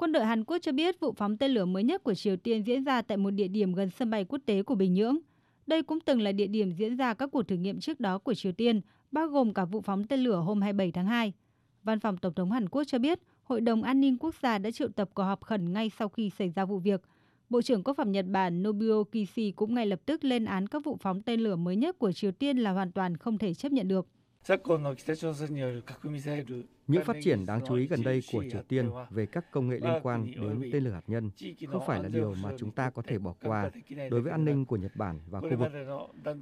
Quân đội Hàn Quốc cho biết vụ phóng tên lửa mới nhất của Triều Tiên diễn ra tại một địa điểm gần sân bay quốc tế của Bình Nhưỡng. Đây cũng từng là địa điểm diễn ra các cuộc thử nghiệm trước đó của Triều Tiên, bao gồm cả vụ phóng tên lửa hôm 27 tháng 2. Văn phòng Tổng thống Hàn Quốc cho biết, Hội đồng An ninh Quốc gia đã triệu tập cuộc họp khẩn ngay sau khi xảy ra vụ việc. Bộ trưởng Quốc phòng Nhật Bản Nobio Kishi cũng ngay lập tức lên án các vụ phóng tên lửa mới nhất của Triều Tiên là hoàn toàn không thể chấp nhận được. Những phát triển đáng chú ý gần đây của Triều Tiên về các công nghệ liên quan đến tên lửa hạt nhân không phải là điều mà chúng ta có thể bỏ qua đối với an ninh của Nhật Bản và khu vực.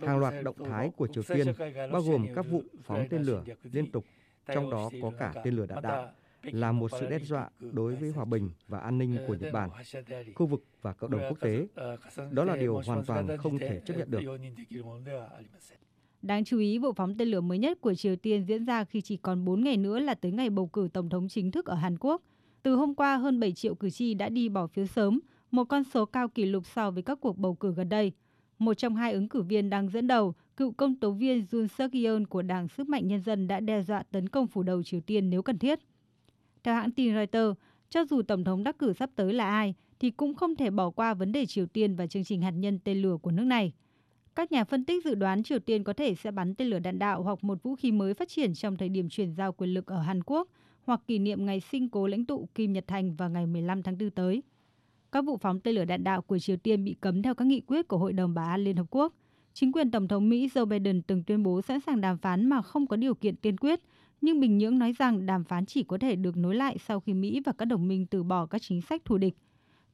Hàng loạt động thái của Triều Tiên, bao gồm các vụ phóng tên lửa liên tục, trong đó có cả tên lửa đạn đạo, là một sự đe dọa đối với hòa bình và an ninh của Nhật Bản, khu vực và cộng đồng quốc tế. Đó là điều hoàn toàn không thể chấp nhận được. Đáng chú ý, vụ phóng tên lửa mới nhất của Triều Tiên diễn ra khi chỉ còn 4 ngày nữa là tới ngày bầu cử tổng thống chính thức ở Hàn Quốc. Từ hôm qua, hơn 7 triệu cử tri đã đi bỏ phiếu sớm, một con số cao kỷ lục so với các cuộc bầu cử gần đây. Một trong hai ứng cử viên đang dẫn đầu, cựu công tố viên Jun suk yeol của Đảng Sức mạnh Nhân dân đã đe dọa tấn công phủ đầu Triều Tiên nếu cần thiết. Theo hãng tin Reuters, cho dù Tổng thống đắc cử sắp tới là ai, thì cũng không thể bỏ qua vấn đề Triều Tiên và chương trình hạt nhân tên lửa của nước này. Các nhà phân tích dự đoán Triều Tiên có thể sẽ bắn tên lửa đạn đạo hoặc một vũ khí mới phát triển trong thời điểm chuyển giao quyền lực ở Hàn Quốc hoặc kỷ niệm ngày sinh cố lãnh tụ Kim Nhật Thành vào ngày 15 tháng 4 tới. Các vụ phóng tên lửa đạn đạo của Triều Tiên bị cấm theo các nghị quyết của Hội đồng Bảo an Liên Hợp Quốc. Chính quyền Tổng thống Mỹ Joe Biden từng tuyên bố sẵn sàng đàm phán mà không có điều kiện tiên quyết, nhưng Bình Nhưỡng nói rằng đàm phán chỉ có thể được nối lại sau khi Mỹ và các đồng minh từ bỏ các chính sách thù địch.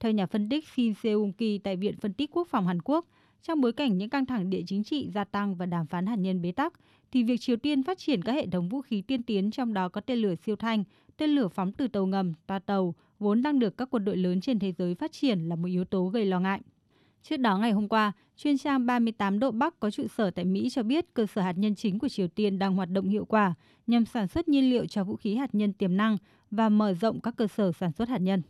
Theo nhà phân tích Shin Seung-ki tại Viện Phân tích Quốc phòng Hàn Quốc, trong bối cảnh những căng thẳng địa chính trị gia tăng và đàm phán hạt nhân bế tắc, thì việc Triều Tiên phát triển các hệ thống vũ khí tiên tiến trong đó có tên lửa siêu thanh, tên lửa phóng từ tàu ngầm, toa tàu, vốn đang được các quân đội lớn trên thế giới phát triển là một yếu tố gây lo ngại. Trước đó ngày hôm qua, chuyên trang 38 độ Bắc có trụ sở tại Mỹ cho biết cơ sở hạt nhân chính của Triều Tiên đang hoạt động hiệu quả nhằm sản xuất nhiên liệu cho vũ khí hạt nhân tiềm năng và mở rộng các cơ sở sản xuất hạt nhân.